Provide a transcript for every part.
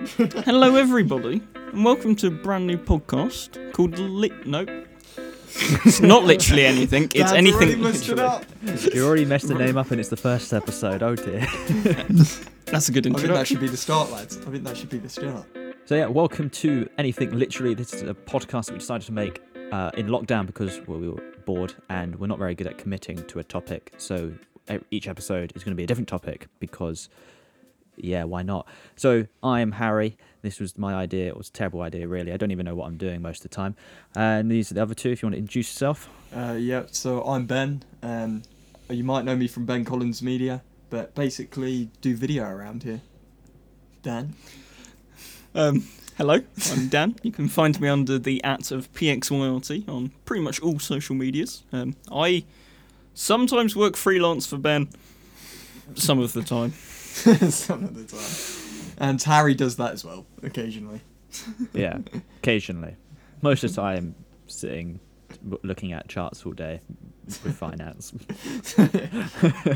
Hello, everybody, and welcome to a brand new podcast called Lit. No, it's not literally anything. It's Dad's anything. already messed it literally. up. You already messed the name up and it's the first episode. Oh dear. That's a good I think that introduction. should be the start, lads. I think that should be the start. So yeah, welcome to anything. Literally, this is a podcast that we decided to make uh, in lockdown because well, we were bored and we're not very good at committing to a topic. So e- each episode is going to be a different topic because, yeah, why not? So I am Harry. This was my idea. It was a terrible idea, really. I don't even know what I'm doing most of the time. And these are the other two. If you want to introduce yourself. Uh, yeah, so I'm Ben. Um, you might know me from Ben Collins Media, but basically do video around here. Dan? Um, hello, I'm Dan. You can find me under the at of PXYRT on pretty much all social medias. Um, I sometimes work freelance for Ben, some of the time. Some of the time. And Harry does that as well, occasionally. Yeah, occasionally. Most of the time, sitting looking at charts all day with finance.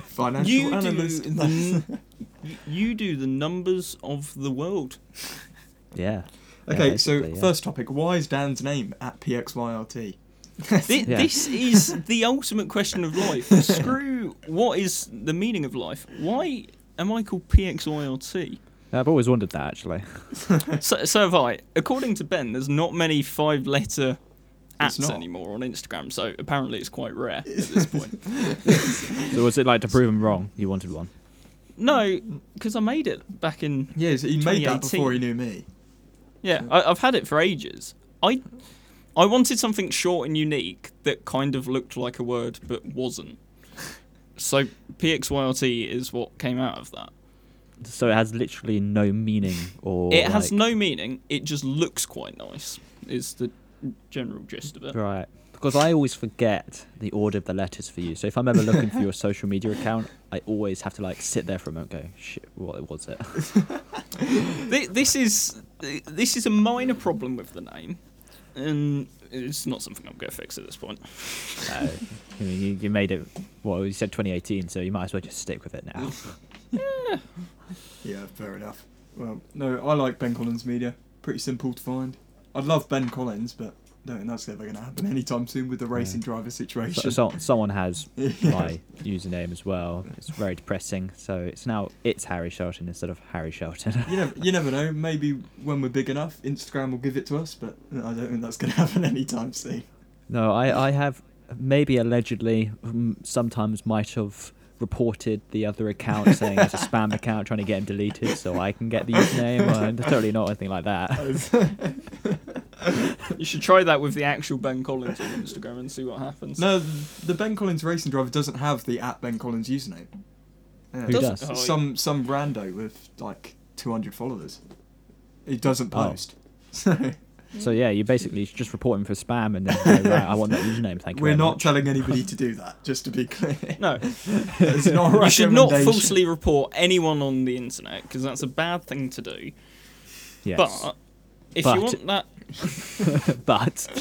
Financial You do, analyst. the, n- y- you do the numbers of the world. Yeah. Yeah, okay, so yeah. first topic. Why is Dan's name at PXYRT? Thi- Yeah. This is the ultimate question of life. Screw what is the meaning of life. Why am I called PXYLT? I've always wondered that actually. So, so have I. According to Ben, there's not many five letter apps anymore on Instagram, so apparently it's quite rare at this point. So was it like to prove him wrong? You wanted one. No, because I made it back in. Yes, he made that before he knew me. Yeah, I, I've had it for ages. I. I wanted something short and unique that kind of looked like a word but wasn't. So PXYLT is what came out of that. So it has literally no meaning or It has no meaning. It just looks quite nice. Is the general gist of it. right. Because I always forget the order of the letters for you. So if I'm ever looking for your social media account, I always have to like sit there for a moment and go, shit, what was it? This is this is a minor problem with the name, and it's not something I'm going to fix at this point. Uh, you, you you made it, well, you said 2018, so you might as well just stick with it now. Yeah, fair enough. Well, no, I like Ben Collins Media. Pretty simple to find. I'd love Ben Collins, but I don't think that's ever going to happen anytime soon with the racing driver situation. So, so, someone has Yeah. my username as well. It's very depressing. So it's now it's Harry Shelton instead of Harry Shelton. You never, you never know. Maybe when we're big enough, Instagram will give it to us, but I don't think that's going to happen anytime soon. no, I I have maybe allegedly sometimes might have reported the other account saying it's a spam account trying to get him deleted so I can get the username. Well, totally not anything like that. You should try that with the actual Ben Collins on Instagram and see what happens. No, the Ben Collins racing driver doesn't have the at Ben Collins username. Yeah. Who Doesn't- does? oh, Some some rando with like 200 followers. He doesn't Oh. post. So So yeah, you basically just report him for spam and then go, right, I want that username. Thank you. we're very not much." telling anybody to do that. Just to be clear, No, it's not a you should not falsely report anyone on the internet because that's a bad thing to do. Yes. But if But- you want that, but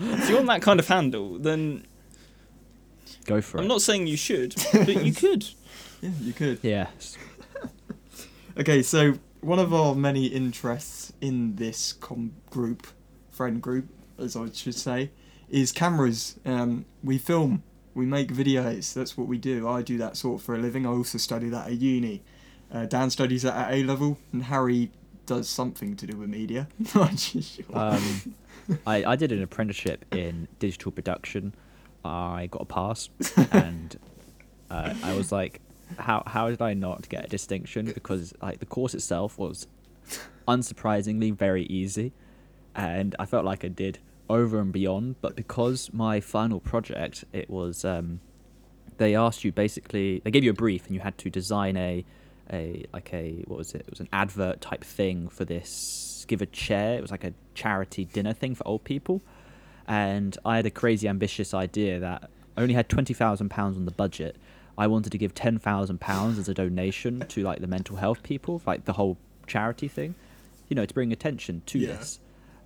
if you want that kind of handle, then go for it. I'm not saying you should, but you could. Yeah, you could. Yes. Okay, so one of our many interests in this com- group, friend group, as I should say, is cameras. Um, we film, we make videos. That's what we do. I do that sort of for a living. I also study that at uni. Uh, Dan studies that at A level, and Harry does something to do with media. Not sure. Um, I, I did an apprenticeship in digital production. I got a pass, and uh, I was like, how how did I not get a distinction? Because like the course itself was unsurprisingly very easy, and I felt like I did over and beyond. But because my final project, it was um, they asked you basically they gave you a brief and you had to design a a like a what was it? It was an advert type thing for this give a chair. It was like a charity dinner thing for old people. And I had a crazy ambitious idea that I only had twenty thousand pounds on the budget. I wanted to give ten thousand pounds as a donation to like the mental health people, like the whole charity thing, you know, to bring attention to Yeah. this.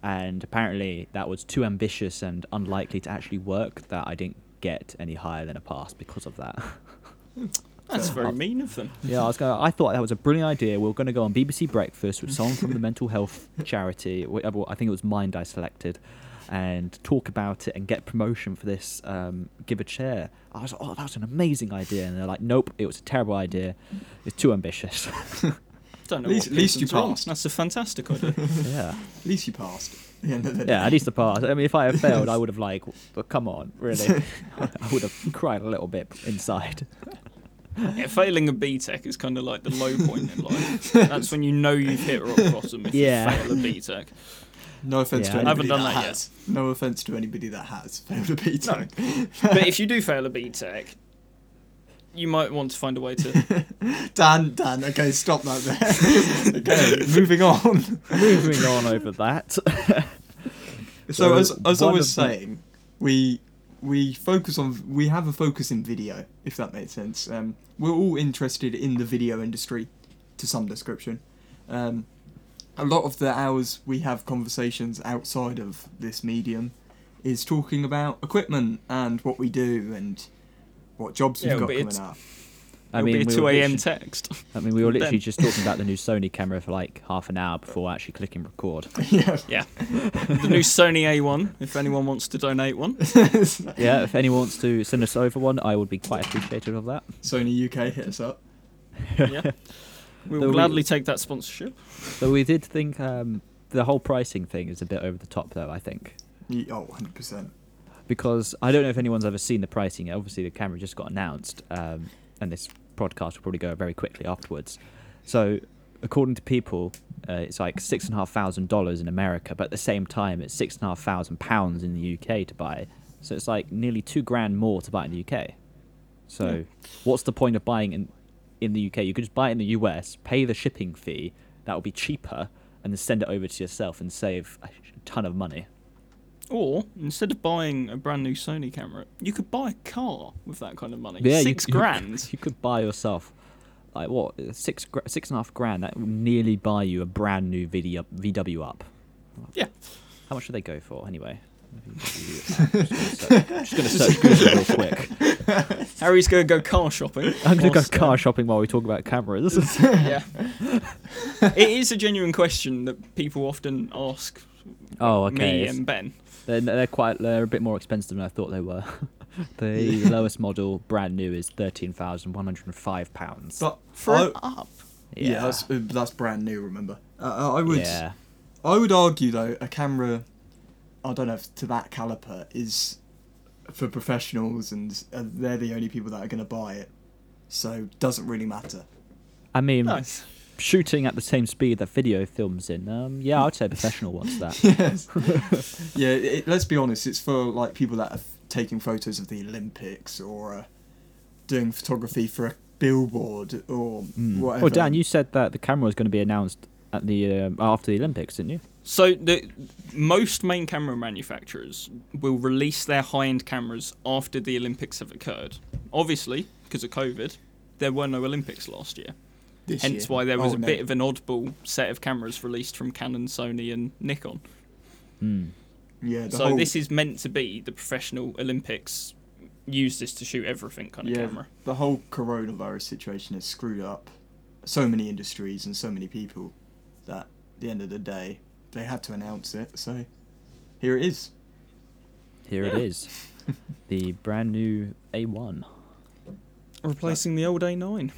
And apparently that was too ambitious and unlikely to actually work that I didn't get any higher than a pass because of that. That's So- very mean of them. Yeah, I was going. I thought that was a brilliant idea. We are going to go on BBC Breakfast with someone from the mental health charity. whatever- I think it was Mind I selected, and talk about it and get promotion for this. Um, give a chair. I was like, oh, that's an amazing idea. And they're like, nope, it was a terrible idea. It's too ambitious. Don't know. Least- what least you Pearson's wrong. passed. That's a fantastic idea. yeah, At least you passed. At the end yeah. At least the pass. I mean, if I had failed, I would have like, well, come on, really. I would have cried a little bit inside. Yeah, failing a BTEC is kind of like the low point in life. That's when you know you've hit rock bottom if Yeah. you fail a BTEC. No offense Yeah, to I anybody haven't done that, that yet. has. No offense to anybody that has failed a beat. No. But if you do fail a BTEC, you might want to find a way to. Dan, Dan, okay, stop that there. okay, moving on. Moving on over that. So, So, as, as I was of the- saying, we we focus on we have a focus in video, if that makes sense. Um, we're all interested in the video industry, to some description. Um, a lot of the hours we have conversations outside of this medium is talking about equipment and what we do and what jobs Yeah, we've got coming up. I It'll mean, be a we 2 a.m. text. I mean, we were literally Then- just talking about the new Sony camera for like half an hour before actually clicking record. yeah. Yeah. The new Sony A1, if anyone wants to donate one. Yeah, if anyone wants to send us over one, I would be quite appreciative of that. Sony UK hit us up. Yeah. We Though will we- gladly take that sponsorship. So we did think um, the whole pricing thing is a bit over the top, though. I think Ye- Oh, 100%. because I don't know if anyone's ever seen the pricing. yet. Obviously, the camera just got announced, um, and this podcast will probably go very quickly afterwards. So, according to people, uh, it's like six and a half thousand dollars in America, but at the same time, it's six and a half thousand pounds in the UK to buy. So it's like nearly two grand more to buy in the UK. So, what's the point of buying in in the UK? You could just buy it in the US, pay the shipping fee. That will be cheaper, and then send it over to yourself and save a ton of money. Or instead of buying a brand new Sony camera, you could buy a car with that kind of money. Yeah, Six you- grand. You could buy yourself like what six six and a half grand. That would nearly buy you a brand new video VW up. Yeah. How much do they go for anyway? VW up. Just gonna search, just gonna search Google real quick. Harry's gonna go car shopping. I'm gonna go uh, car shopping while we talk about cameras. yeah. it is a genuine question that people often ask oh, okay. me and Ben. They're, they're quite. They're a bit more expensive than I thought they were. the lowest model, brand new, is thirteen thousand one hundred and five pounds. But For I- up. yeah, that's, uh, that's brand new. Remember, uh, I would yeah. I would argue though a camera, I don't know if to that caliper is for professionals and uh, they're the only people that are going to buy it, so doesn't really matter. I mean, Nice. Shooting at the same speed that video films in. Um, yeah, I'd say professional wants that. yes. yeah. It, let's be honest. It's for like people that are f- taking photos of the Olympics or uh, doing photography for a billboard or Mm. whatever. Well, Dan, you said that the camera was going to be announced at the um, after the Olympics, didn't you? So the most main camera manufacturers will release their high-end cameras after the Olympics have occurred. Obviously, because of COVID, there were no Olympics last year. This Hence year. why there was Oh, a no. bit of an oddball set of cameras released from Canon, Sony, and Nikon. Hmm. Yeah. So whole, this is meant to be the professional Olympics. Use this to shoot everything kind of yeah, camera. the whole coronavirus situation has screwed up so many industries and so many people that at the end of the day they had to announce it. So here it is. Here it Yeah. is, the brand new A1. Replacing the old A9.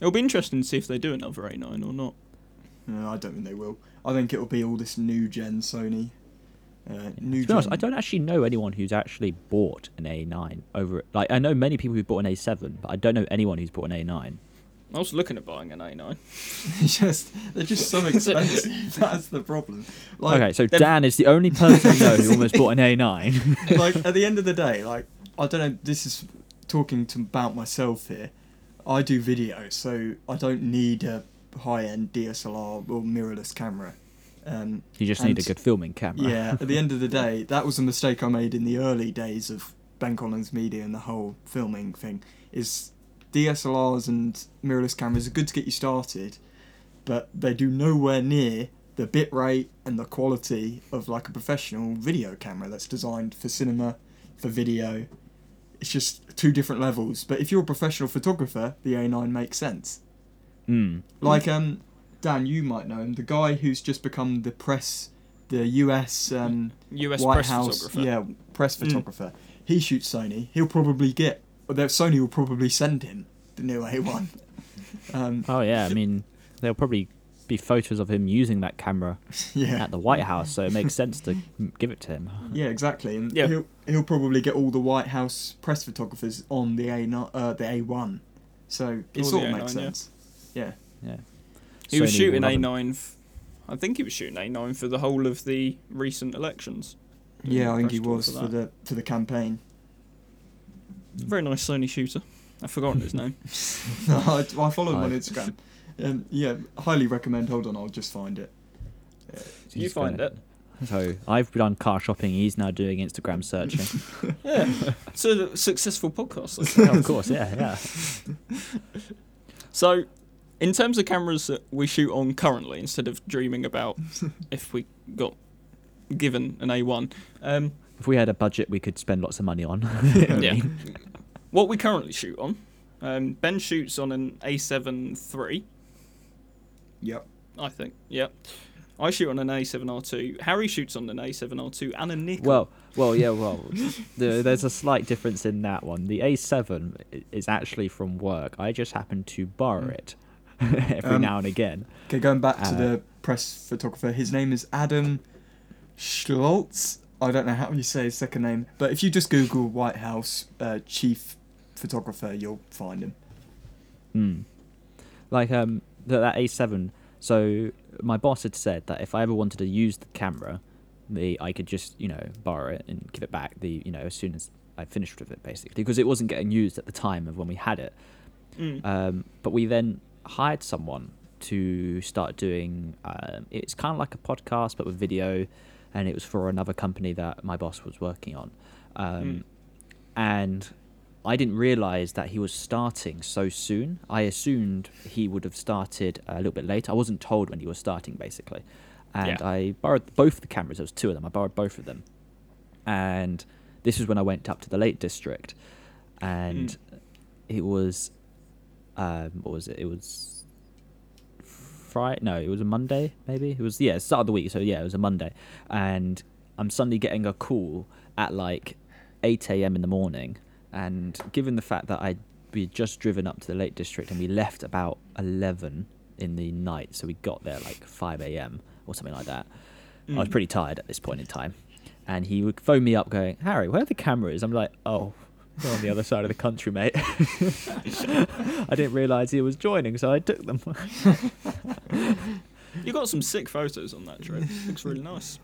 It'll be interesting to see if they do another A9 or not. No, I don't think they will. I think it'll be all this new gen Sony. Uh, new To be honest, gen. I don't actually know anyone who's actually bought an A9 over. Like, I know many people who've bought an A7, but I don't know anyone who's bought an A9. I was looking at buying an A9. Just they're just so expensive. That's the problem. Like, okay, so then- Dan is the only person I know who almost bought an A9. like at the end of the day, like I don't know. This is talking to about myself here. I do video, so I don't need a high-end DSLR or mirrorless camera. Um, you just need a good filming camera. yeah, at the end of the day, that was a mistake I made in the early days of Ben Collins Media and the whole filming thing. Is DSLRs and mirrorless cameras are good to get you started, but they do nowhere near the bit rate and the quality of like a professional video camera that's designed for cinema, for video. It's just two different levels. But if you're a professional photographer, the A9 makes sense. Mm. Like um, Dan, you might know him, the guy who's just become the press, the U.S. Um, US White press House, photographer. yeah, press Mm. photographer. He shoots Sony. He'll probably get. Or that Sony will probably send him the new A1. um, Oh yeah, I mean, they'll probably be photos of him using that camera yeah, at the White House, so it makes sense to give it to him. yeah, exactly. And Yeah. he'll he'll probably get all the White House press photographers on the A uh, the A one, So it Or sort of makes A9, yeah. sense. Yeah. Yeah. He was shooting will love him. A9. F- I think he was shooting A9 for the whole of the recent elections. Yeah, I think he was for for the for the campaign. Very nice Sony shooter. I've forgotten his name. I, I follow him on Instagram. Um, yeah, highly recommend. Hold on, I'll just find it. You find gonna- it. So I've done car shopping. He's now doing Instagram searching. Yeah, it's a successful podcast. Yeah, of course, yeah, yeah. So, in terms of cameras that we shoot on currently, instead of dreaming about if we got given an A1, um, If we had a budget, we could spend lots of money on. yeah, what we currently shoot on, um, Ben shoots on an A7 III, Yep. I think. Yep. I shoot on an A7R2. Harry shoots on an A7R2 and a Nikon. Well, well, yeah, well. there's a slight difference in that one. The A7 is actually from work. I just happen to borrow it every Um, now and again. Okay, going back to Uh, the press photographer, his name is Adam Schlotz. I don't know how you say his second name, but if you just Google White House uh, chief photographer, you'll find him. Mm. Like um, that, that A7. So my boss had said that if I ever wanted to use the camera, the I could just you know borrow it and give it back. The you know as soon as I finished with it, basically, because it wasn't getting used at the time of when we had it. Mm. Um, but we then hired someone to start doing. Um, it's kind of like a podcast, but with video, and it was for another company that my boss was working on. Um, Mm. And I didn't realize that he was starting so soon. I assumed he would have started a little bit later. I wasn't told when he was starting, basically. And Yeah. I borrowed both the cameras. There was two of them. I borrowed both of them. And this is when I went up to the Lake District, and it was, um, what was it? It was Friday. No, it was a Monday. Maybe it was yeah, start of the week. So yeah, it was a Monday, and I'm suddenly getting a call at like 8 a.m. in the morning. And given the fact that I'd we had just driven up to the Lake District and we left about 11 in the night, so we got there like 5 a.m. or something like that. I was Mm. pretty tired at this point in time. And he would phone me up going, Harry, where are the cameras? I'm like, oh, they're on the other side of the country, mate. I didn't realise he was joining, so I took them. You got some sick photos on that trip. Looks really nice.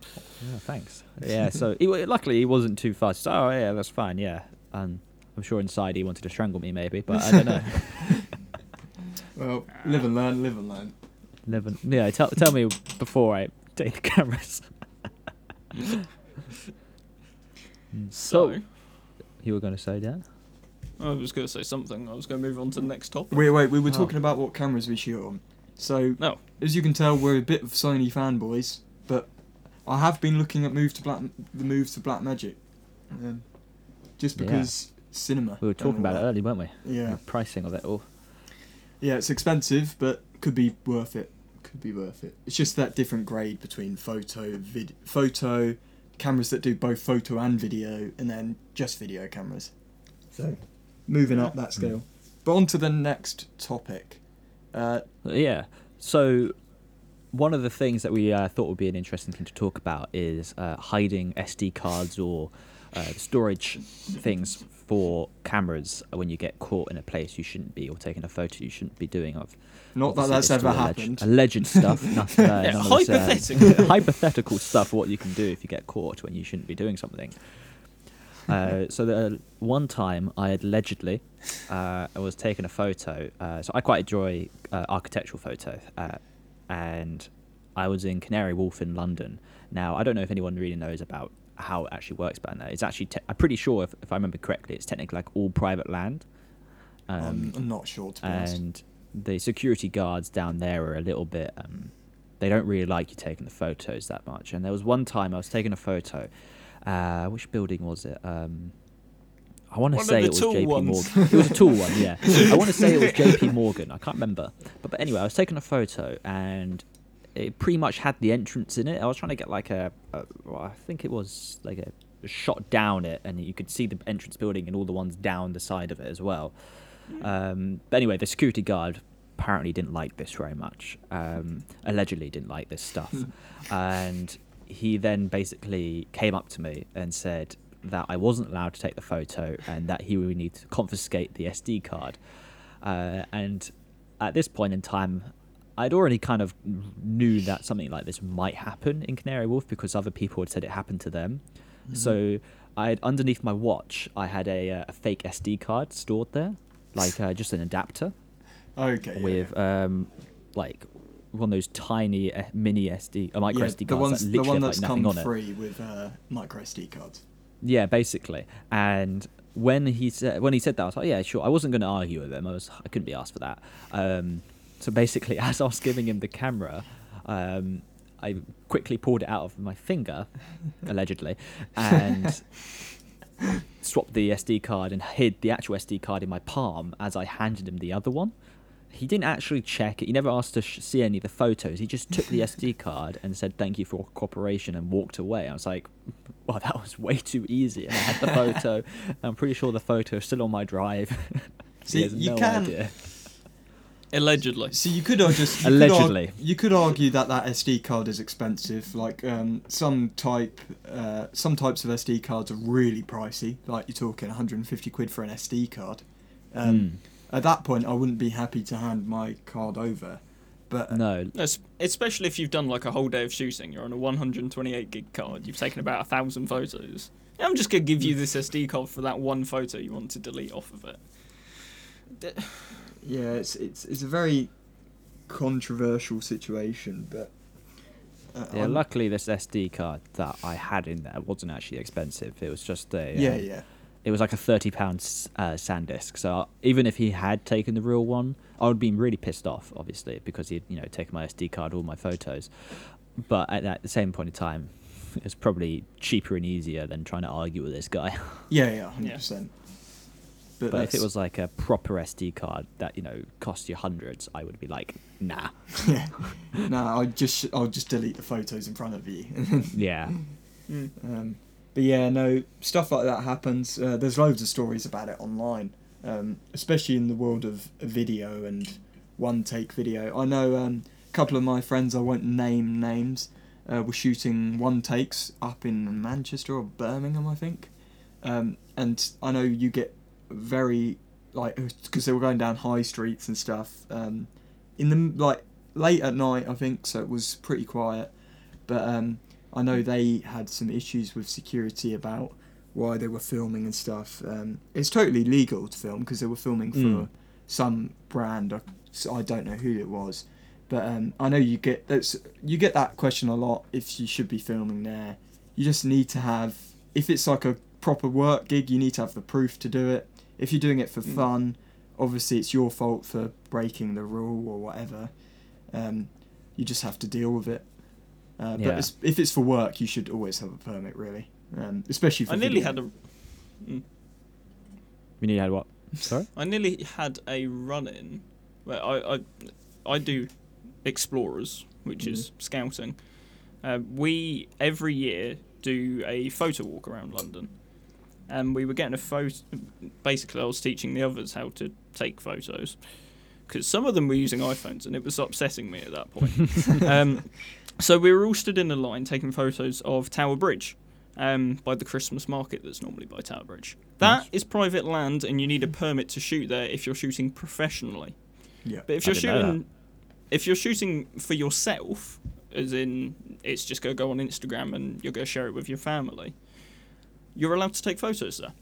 Yeah, thanks. Yeah, so he, luckily he wasn't too fast. Oh, yeah, that's fine. Yeah, um, I'm sure inside he wanted to strangle me, maybe, but I don't know. Well, live and learn, live and learn. Never, yeah, tell tell me before I take the cameras. So, You were going to say that? I was going to say something. I was going to move on to the next topic. Wait, wait, we were Oh. talking about what cameras we shoot on. So, No. as you can tell, we're a bit of Sony fanboys, but I have been looking at move to black, the move to Blackmagic, um, just Yeah. because cinema. We were talking about it that. earlier, weren't we? Yeah, The pricing of it all. yeah, it's expensive, but could be worth it. Could be worth it. It's just that different grade between photo, vid, photo, cameras that do both photo and video, and then just video cameras. So, moving up that scale. But on to the next topic. Uh, Yeah. So, one of the things that we uh, thought would be an interesting thing to talk about is uh, hiding SD cards or uh, storage things for cameras when you get caught in a place you shouldn't be or taking a photo you shouldn't be doing of. not that that's ever all alleged, happened. Alleged stuff. Not, uh, Yeah, none this, uh, hypothetical. hypothetical stuff. What you can do if you get caught when you shouldn't be doing something. Uh, so the, one time I allegedly uh, was taking a photo. Uh, so I quite enjoy uh, architectural photo, uh, and I was in Canary Wharf in London. Now I don't know if anyone really knows about how it actually works down there. It's actually te- I'm pretty sure if, if I remember correctly, it's technically like all private land. Um, I'm, I'm not sure to be honest. and the security guards down there are a little bit um, they don't really like you taking the photos that much and there was one time i was taking a photo uh, which building was it um, I want to say it was JP ones. Morgan. It was a tall one, yeah. I want to say it was JP Morgan. I can't remember. But, but anyway, I was taking a photo and it pretty much had the entrance in it. I was trying to get like a, a well, I think it was like a, a shot down it, and you could see the entrance building and all the ones down the side of it as well. Um, but anyway, the security guard apparently didn't like this very much. Um, allegedly didn't like this stuff, and he then basically came up to me and said that I wasn't allowed to take the photo and that he would need to confiscate the SD card. Uh, and at this point in time, I'd already kind of knew that something like this might happen in Canary Wharf because other people had said it happened to them. So I had underneath my watch, I had a, uh, a fake SD card stored there, like uh, just an adapter Okay. yeah, with um, like one of those tiny uh, mini SD, uh, micro yeah, SD the cards ones, that the one have, that's like nothing come on it. free with uh, micro SD cards. Yeah, basically. And when he said when he said that, I was like, yeah, sure. I wasn't going to argue with him. I was I couldn't be asked for that. Um, so basically, as I was giving him the camera, um, I quickly pulled it out of my finger, allegedly, and swapped the SD card and hid the actual SD card in my palm as I handed him the other one. He didn't actually check it. He never asked to sh- see any of the photos. He just took the SD card and said thank you for your cooperation and walked away. I was like, well, that was way too easy. And I had the photo. I'm pretty sure the photo is still on my drive. He See, has you no can- idea. Allegedly. So you could ar- just you could Allegedly. you could argue that that SD card is expensive. Like um, some type, uh, some types of SD cards are really pricey. Like you're talking 150 quid for an SD card. Um, Mm. At that point, I wouldn't be happy to hand my card over. But uh, No, Especially if you've done like a whole day of shooting, you're on a 128 gig card, you've taken about a thousand photos. I'm just gonna give you this SD card for that one photo you want to delete off of it. D- yeah, it's it's it's a very controversial situation. But uh, yeah. I'm- Luckily, this SD card that I had in there wasn't actually expensive. It was just a yeah, uh, yeah. it was like a thirty pound uh, SanDisk. So even if he had taken the real one, I would have been really pissed off, obviously, because he'd you know taken my SD card, all my photos. But at, at the same point in time, it's probably cheaper and easier than trying to argue with this guy. Yeah, yeah, hundred percent. But, but if it was like a proper SD card that you know cost you hundreds, I would be like, nah. yeah, no, I'll just I'll just delete the photos in front of you. Yeah. Mm. um, but yeah, no, stuff like that happens. Uh, there's loads of stories about it online, um, especially in the world of video and one take video. I know um, a couple of my friends, I won't name names, uh, were shooting one takes up in Manchester or Birmingham, I think. Um, and I know you get very like because they were going down high streets and stuff. Um, in the like late at night, I think, so it was pretty quiet. But um, I know they had some issues with security about why they were filming and stuff. Um, it's totally legal to film because they were filming for Mm. some brand. I, I don't know who it was, but um, I know you get that's you get that question a lot if you should be filming there. You just need to have if it's like a proper work gig, you need to have the proof to do it. If you're doing it for Mm. fun, obviously it's your fault for breaking the rule or whatever. Um, you just have to deal with it. Uh, Yeah. But it's, if it's for work, you should always have a permit, really, um, especially for. I nearly video. had a We need to had what? Sorry. I nearly had a run in where I, I I do explorers, which is scouting. Uh, we every year do a photo walk around London, and we were getting a photo. Basically, I was teaching the others how to take photos because some of them were using iPhones, and it was upsetting me at that point. um, so we were all stood in a line taking photos of Tower Bridge. Um, by the Christmas market that's normally by Tower Bridge. That is Nice. private land, and you need a permit to shoot there if you're shooting professionally. Yeah. But if I you're shooting, if you're shooting for yourself, as in it's just gonna go on Instagram and you're gonna share it with your family, you're allowed to take photos there.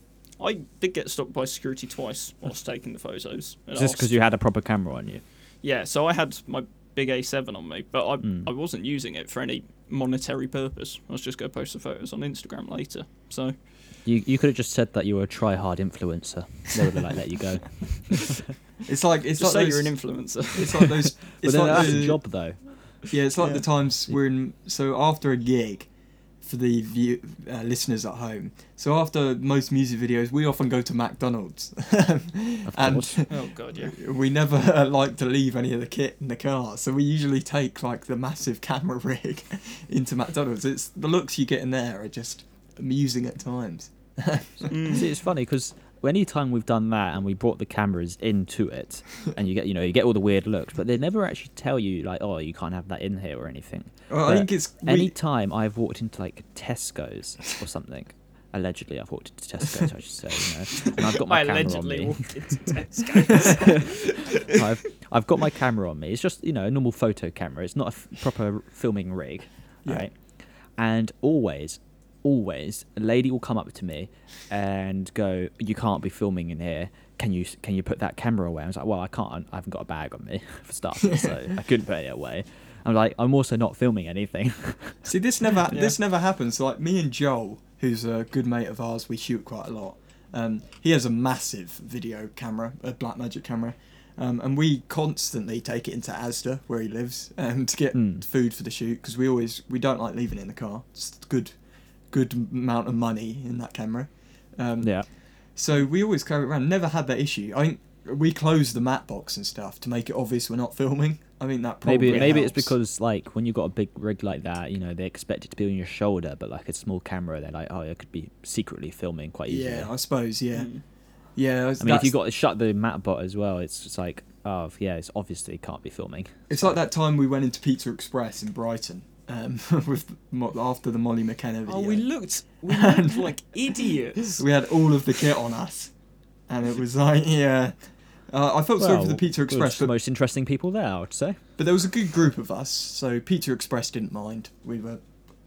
I did get stopped by security twice whilst taking the photos. and Just because you had a proper camera on you. yeah, so I had my big A7 on me, but I Mm. I wasn't using it for any monetary purpose. I was just gonna post the photos on Instagram later. So You you could have just said that you were a try hard influencer. They would have like let you go. It's like it's just like say those, you're an influencer. It's like those. But then like that's the, a job though. Yeah, it's like Yeah. the times we're in. So after a gig, for the view, uh, listeners at home. So after most music videos, we often go to McDonald's, Of and. Oh god, yeah. we never uh, like to leave any of the kit in the car. So we usually take like the massive camera rig into McDonald's. It's the looks you get in there are just amusing at times. Mm. See, it's funny because any time we've done that and we brought the cameras into it, and you get you know you get all the weird looks, but they never actually tell you like oh you can't have that in here or anything. Well, I But think it's we, Any time I've walked into like Tesco's or something, allegedly I've walked into Tesco's, I should say, you know, and I've got my I camera on me. walked into Tesco. I've I've got my camera on me. It's just you know a normal photo camera. It's not a f- proper filming rig, Yeah. right? And always, always, a lady will come up to me and go, "You can't be filming in here. Can you can you put that camera away?" I was like, "Well, I can't. I haven't got a bag on me for starters, so I couldn't put it away." I'm like, "I'm also not filming anything." See, this never Yeah. this never happens. So, like me and Joel, who's a good mate of ours, we shoot quite a lot. Um, he has a massive video camera, a Blackmagic camera, um, and we constantly take it into Asda where he lives um, to get Hmm. food for the shoot because we always we don't like leaving it in the car. It's good good amount of money in that camera. Um, yeah. So we always carry it around. Never had that issue. I think we close the mat box and stuff to make it obvious we're not filming. I think that probably Maybe maybe it's because like when you've got a big rig like that, you know, they expect it to be on your shoulder, but like a small camera, they're like, oh, it could be secretly filming quite easily. yeah, I suppose yeah. Mm. Yeah, I mean, if that's- you got to shut the mat box as well, it's just like, oh, yeah, it's obviously can't be filming. It's like that time we went into Pizza Express in Brighton um, with Mo- after the Molly McKenna video. Oh, we looked, we looked like idiots. We had all of the kit on us, and it was like, yeah. Uh, I felt sorry for the Pizza we're Express, the but, most interesting people there, I would say. but there was a good group of us, so Pizza Express didn't mind. We were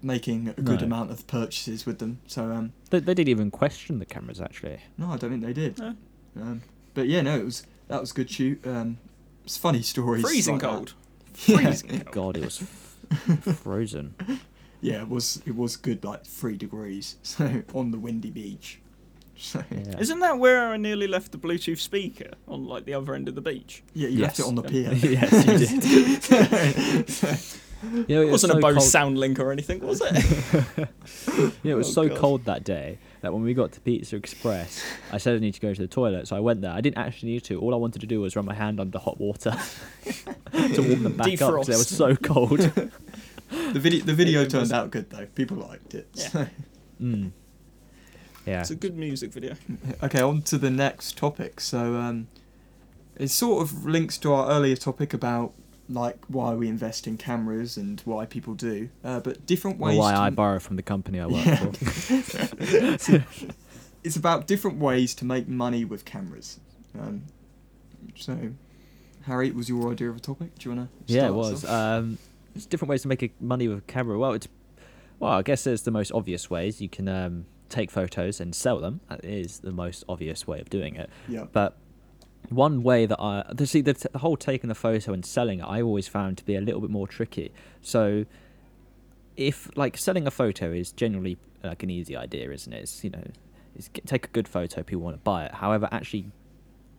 making a good No. amount of purchases with them, so um, They, they didn't even question the cameras actually. no, I don't think they did. No. Um, but yeah, no, it was that was a good shoot. Um, it's funny stories. Freezing like that. cold. Yeah. Cold. God, it was f- frozen. Yeah, it was it was good, like three degrees. So on the windy beach. So yeah, Yeah. Isn't that where I nearly left the Bluetooth speaker on like the other end of the beach? Yeah, you Yes. left it on the pier. yes, you did. You know, It it was wasn't so a Bose cold- sound link or anything, was it? Yeah, it was Oh, so God. cold that day that when we got to Pizza Express, I said I need to go to the toilet, so I went there. I didn't actually need to. All I wanted to do was run my hand under hot water to warm them back up because they were so cold. The video the video It was- turned out good though. People liked it. Yeah. So- mm. Yeah. It's a good music video. okay, on to the next topic. So um, it sort of links to our earlier topic about like why we invest in cameras and why people do. Uh, but different Or ways. why to, I borrow from the company I work Yeah. for. it's about different ways to make money with cameras. Um, so, Harry, was your idea of a topic? Do you want to? Yeah, it was. Um, there's different ways to make money with a camera. Well, it's well, I guess there's the most obvious ways. You can um, take photos and sell them. That is the most obvious way of doing it. yeah. But one way that I the, see the, the whole taking the photo and selling it, I always found to be a little bit more tricky. So, if like selling a photo is generally like an easy idea, isn't it? It's you know, it's take a good photo, people want to buy it. However, actually,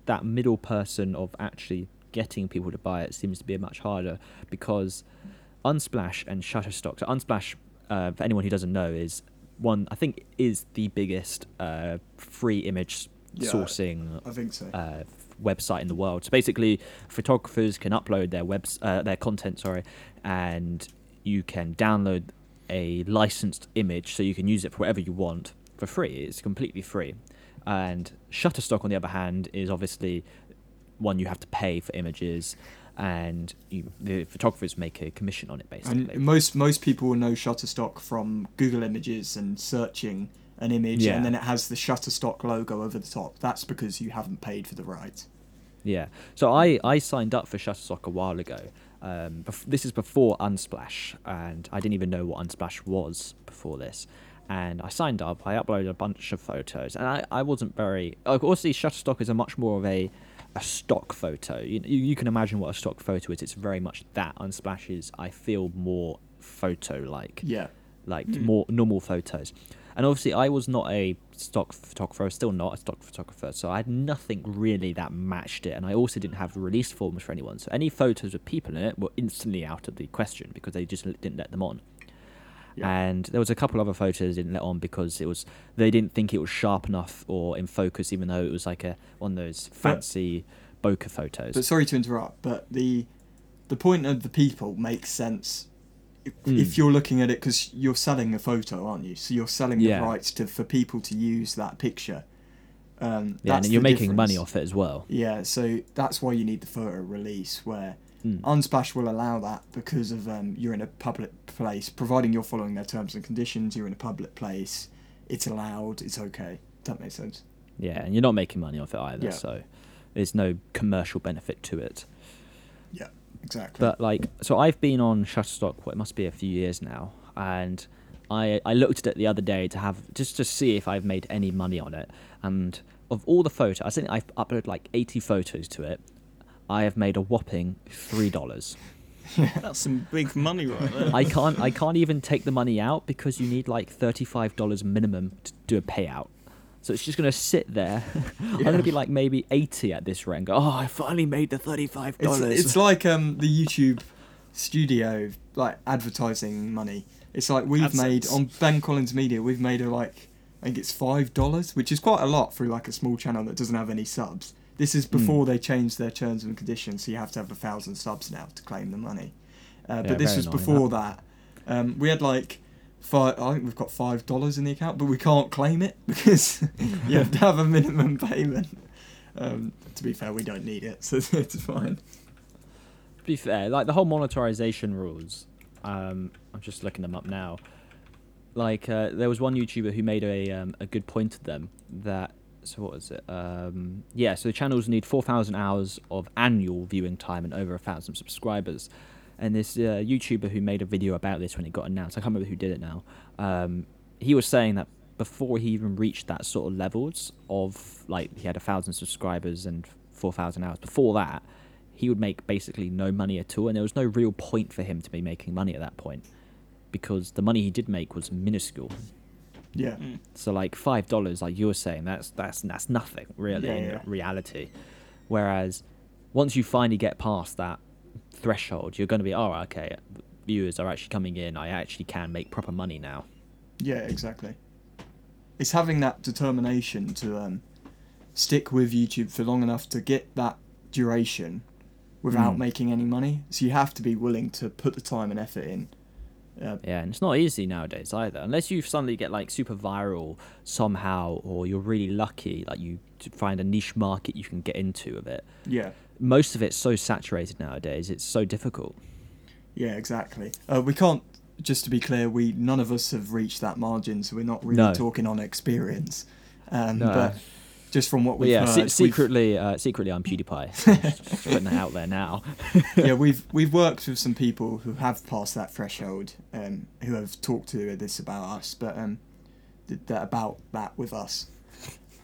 that middle person of actually getting people to buy it seems to be much harder because Unsplash and Shutterstock. So Unsplash, uh, for anyone who doesn't know, is one I think is the biggest uh, free image Yeah, sourcing I think so. uh, website in the world. So basically, photographers can upload their webs uh, their content, sorry, and you can download a licensed image, so you can use it for whatever you want for free. It's completely free. And Shutterstock, on the other hand, is obviously one you have to pay for images, and you, the photographers make a commission on it, basically. And most most people will know Shutterstock from Google Images and searching an image, Yeah. and then it has the Shutterstock logo over the top. That's because you haven't paid for the rights. Yeah. So I, I signed up for Shutterstock a while ago. Um, bef- this is before Unsplash, and I didn't even know what Unsplash was before this. And I signed up. I uploaded a bunch of photos, and I, I wasn't very. Course, Shutterstock is a much more of a a stock photo. You, you can imagine what a stock photo is. It's very much that. Unsplash is, I feel, more photo like Yeah. like Hmm. more normal photos. And obviously, I was not a stock photographer, I was still not a stock photographer, so I had nothing really that matched it. And I also didn't have release forms for anyone, so any photos with people in it were instantly out of the question because they just didn't let them on. Yeah. And there was a couple other photos they didn't let on because it was they didn't think it was sharp enough or in focus, even though it was like a one of those fancy bokeh photos. But sorry to interrupt, but the the point of the people makes sense Mm. if you're looking at it because you're selling a photo, aren't you? So you're selling Yeah. the rights to for people to use that picture. Um, yeah, that's and you're making money off it as well. Yeah, so that's why you need the photo release where Mm. Unsplash will allow that because of um, you're in a public place, providing you're following their terms and conditions. You're in a public place. It's allowed. It's okay. That makes sense. Yeah, and you're not making money off it either, Yeah. so there's no commercial benefit to it. Yeah, exactly. But like, so I've been on Shutterstock. What it must be a few years now, and I I looked at it the other day to have just to see if I've made any money on it. And of all the photos, I think I've uploaded like 80 photos to it. I have made a whopping three dollars. That's some big money right there. I can't I can't even take the money out because you need like thirty five dollars minimum to do a payout. So it's just gonna sit there. I'm gonna be like maybe eighty at this rate. and go, Oh, I finally made the thirty five It's, dollars. it's like um the YouTube studio like advertising money. It's like we've AdSense. made on Ben Collins Media. We've made a like I think it's five dollars, which is quite a lot for like a small channel that doesn't have any subs. This is before they changed their terms and conditions, so you have to have a thousand subs now to claim the money. Uh, Yeah, but this was before that. Um, we had like five. I think we've got five dollars in the account, but we can't claim it because you have to have a minimum payment. Um, to be fair, we don't need it, so it's fine. to be fair, like the whole monetization rules, um, I'm just looking them up now. Like uh, there was one YouTuber who made a um, a good point to them that so what was it? Um, yeah, so the channels need four thousand hours of annual viewing time and over a thousand subscribers. And this uh, YouTuber who made a video about this when it got announced, I can't remember who did it now. Um, he was saying that before he even reached that sort of levels of like he had a thousand subscribers and four thousand hours. Before that, he would make basically no money at all, and there was no real point for him to be making money at that point because the money he did make was minuscule. Yeah. Mm. So like five dollars, like you were saying, that's that's that's nothing really Yeah, in yeah. reality. Whereas once you finally get past that threshold, you're going to be, oh, okay, viewers are actually coming in. I actually can make proper money now. Yeah, exactly. It's having that determination to um, stick with YouTube for long enough to get that duration without Mm. making any money. So you have to be willing to put the time and effort in. Uh, Yeah, and it's not easy nowadays either. Unless you suddenly get like super viral somehow, or you're really lucky, like you find a niche market you can get into of it. yeah, Most of it's so saturated nowadays; it's so difficult. yeah, exactly. Uh, we can't. Just to be clear, we none of us have reached that margin, so we're not really No. talking on experience. Um, No. But just from what we've yeah, heard, se- secretly, uh, secretly, I'm PewDiePie. Just putting that out there now. yeah, we've we've worked with some people who have passed that threshold, um, who have talked to this about us, but um, did that about that with us.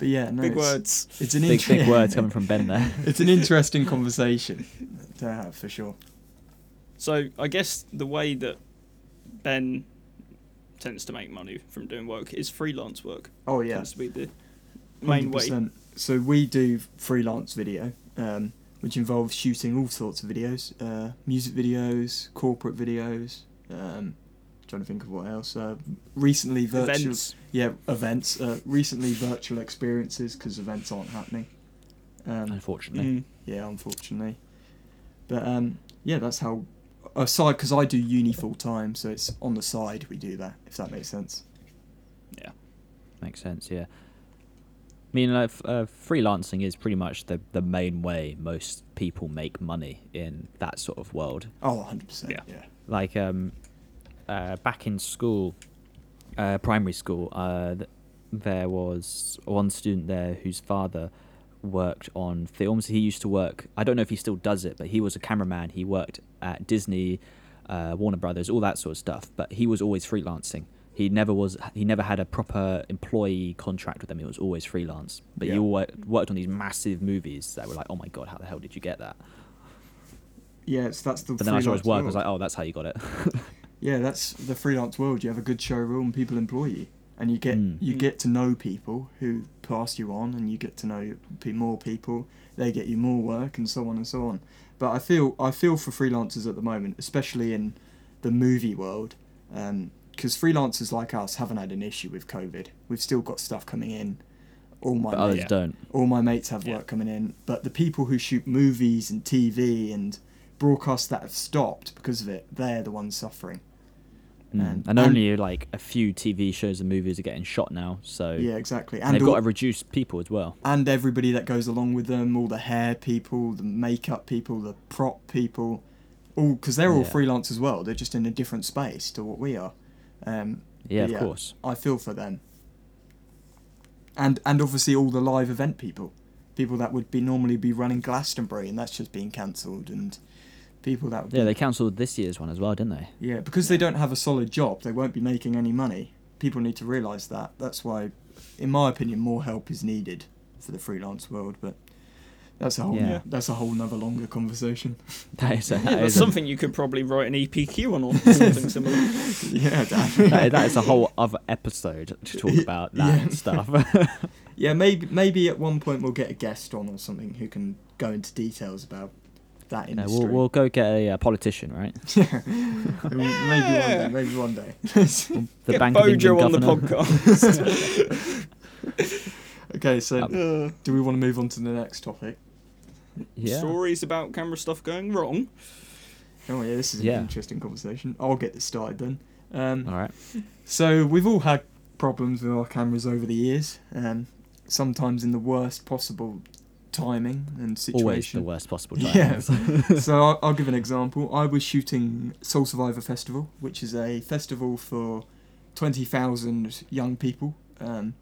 But yeah, no, Big it's, words. It's an big, big words coming from Ben there. It's an interesting conversation to have for sure. So I guess the way that Ben tends to make money from doing work is freelance work. Oh yeah, Tends to be the main way. 100%. So we do freelance video, um, which involves shooting all sorts of videos, uh, music videos, corporate videos. Um, trying to think of what else. Uh, recently, virtual Events. yeah events. Uh, recently, virtual experiences because events aren't happening. Um, Unfortunately, Mm. yeah, unfortunately. But um, yeah, that's how. Aside, because I do uni full time, so it's on the side we do that. If that makes sense. Yeah. makes sense. Yeah. I mean, like, uh, freelancing is pretty much the the main way most people make money in that sort of world. Oh, 100 percent. Yeah. Yeah. like um uh back in school uh primary school uh th- there was one student there whose father worked on films he used to work i don't know if he still does it but he was a cameraman. He worked at disney uh, warner brothers all that sort of stuff but he was always freelancing. He never was he never had a proper employee contract with them. It was always freelance but Yeah. he wo- worked on these massive movies that were like oh my god how the hell did you get that? Yeah, it's that's the. but then i saw his work i was like oh that's how you got it Yeah, that's the freelance world. You have a good showroom, people employ you, and you get Mm. you Mm. get to know people who pass you on, and you get to know more people. They get you more work, and so on and so on. But I feel I feel for freelancers at the moment, especially in the movie world. Um, because freelancers like us haven't had an issue with COVID. We've still got stuff coming in. All my But others mates, don't. all my mates have Yeah. work coming in, but the people who shoot movies and TV and broadcasts that have stopped because of it, they're the ones suffering. Mm. And- And, and- only like a few TV shows and movies are getting shot now, so Yeah, exactly. and And they've all- got to reduce people as well. and everybody that goes along with them, all the hair people, the makeup people, the prop people, all because they're all Yeah. freelance as well. They're just in a different space to what we are. Um, Yeah, Yeah. of course. I feel for them. And and obviously all the live event people, people that would be normally be running Glastonbury, and that's just being cancelled, and people that would Yeah, be, they cancelled this year's one as well, didn't they? yeah because they don't have a solid job, they won't be making any money. People need to realise that. That's why, in my opinion, more help is needed for the freelance world. But that's a whole Yeah. that's a whole nother longer conversation. That is a, Yeah, that that's is a- something you could probably write an EPQ on or something similar. yeah, Dan. that, that is a whole other episode to talk about that Yeah. stuff. Yeah, maybe maybe at one point we'll get a guest on or something who can go into details about that You know, we'll, we'll go get a uh, politician, right? yeah, maybe one day. Maybe one day. The Get Bank of England Bojo on the podcast. okay, so Um, Uh, do we want to move on to the next topic? Yeah. Stories about camera stuff going wrong. Oh yeah, this is an Yeah. interesting conversation. I'll get this started then. Um, All right. So we've all had problems with our cameras over the years, um, sometimes in the worst possible timing and situation. Always the worst possible time. Yeah. so I'll, I'll give an example. I was shooting Soul Survivor Festival, which is a festival for 20,000 young people. Um,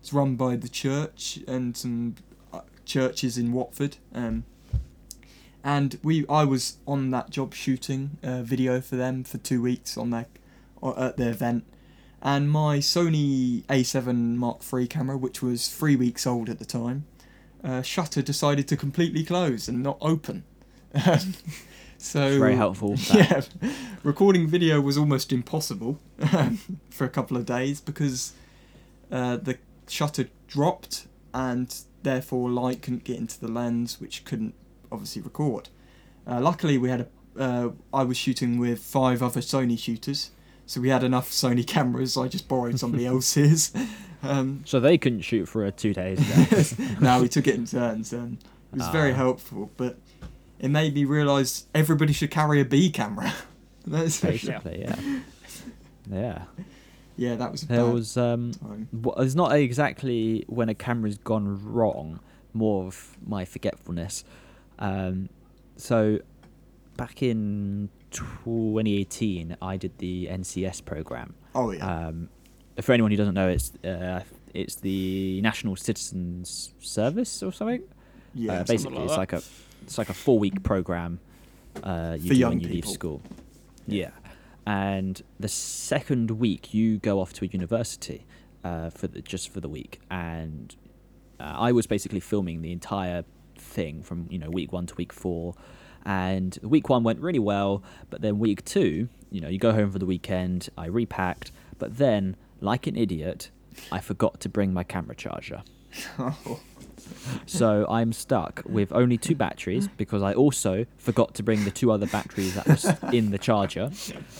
it's run by the church and some uh, churches in Watford. Um, and we, I was on that job shooting a video for them for two weeks on their, at their event. And my Sony A7 Mark III camera, which was three weeks old at the time, uh, shutter decided to completely close and not open. So It's very helpful. that. Yeah, recording video was almost impossible for a couple of days because uh, the shutter dropped and therefore light couldn't get into the lens, which couldn't obviously record. Uh, luckily, we had a. Uh, I was shooting with five other Sony shooters, so we had enough Sony cameras. I just borrowed somebody else's. Um, So they couldn't shoot for two days. no, we took it in turns. and it was very Ah. helpful, but it made me realise everybody should carry a B camera. That's Basically, yeah. Yeah. yeah, that was a There was um well, it's not exactly when a camera's gone wrong, more of my forgetfulness. Um, so back in 2018, I did the NCS program. Oh yeah, Um, for anyone who doesn't know, it's uh, it's the National Citizens Service or something. yeah. uh, basically, like it's like a it's like a four week program uh, you For do young when you leave people. school. Yeah, and the second week you go off to a university uh, for the, just for the week, and uh, I was basically filming the entire thing from you know week one to week four. And week one went really well, but then week two, you know, you go home for the weekend. I repacked, but then, like an idiot, I forgot to bring my camera charger. Oh, So I'm stuck with only two batteries because I also forgot to bring the two other batteries that was in the charger.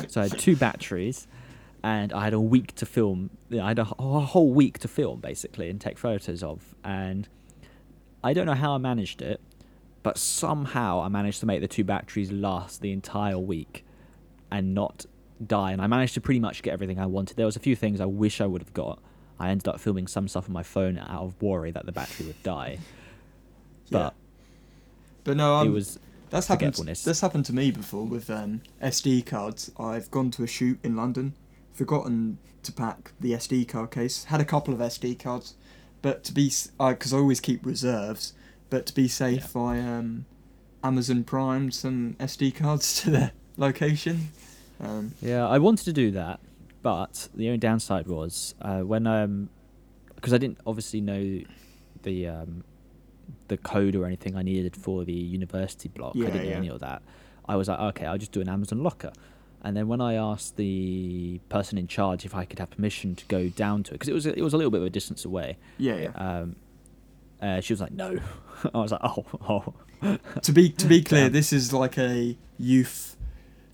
So I had two batteries, and I had a week to film. I had a, a whole week to film basically and take photos of. And I don't know how I managed it, but somehow I managed to make the two batteries last the entire week and not die. And I managed to pretty much get everything I wanted. There was a few things I wish I would have got. I ended up filming some stuff on my phone out of worry that the battery would die. yeah. But But no, it was that's happened. That's happened to me before with um, SD cards. I've gone to a shoot in London, forgotten to pack the SD card case. Had a couple of SD cards, but to be because I always keep reserves. But to be safe, I um, Amazon Prime some SD cards to their location. Um, Yeah, I wanted to do that, but the only downside was uh, when um, because I didn't obviously know the um, the code or anything I needed for the university block. Yeah, I didn't know yeah. any of that. I was like, okay, I'll just do an Amazon locker. And then when I asked the person in charge if I could have permission to go down to it, because it was a, it was a little bit of a distance away, yeah, yeah. um, uh, she was like, no. I was like, oh, oh. to be to be clear, this is like a youth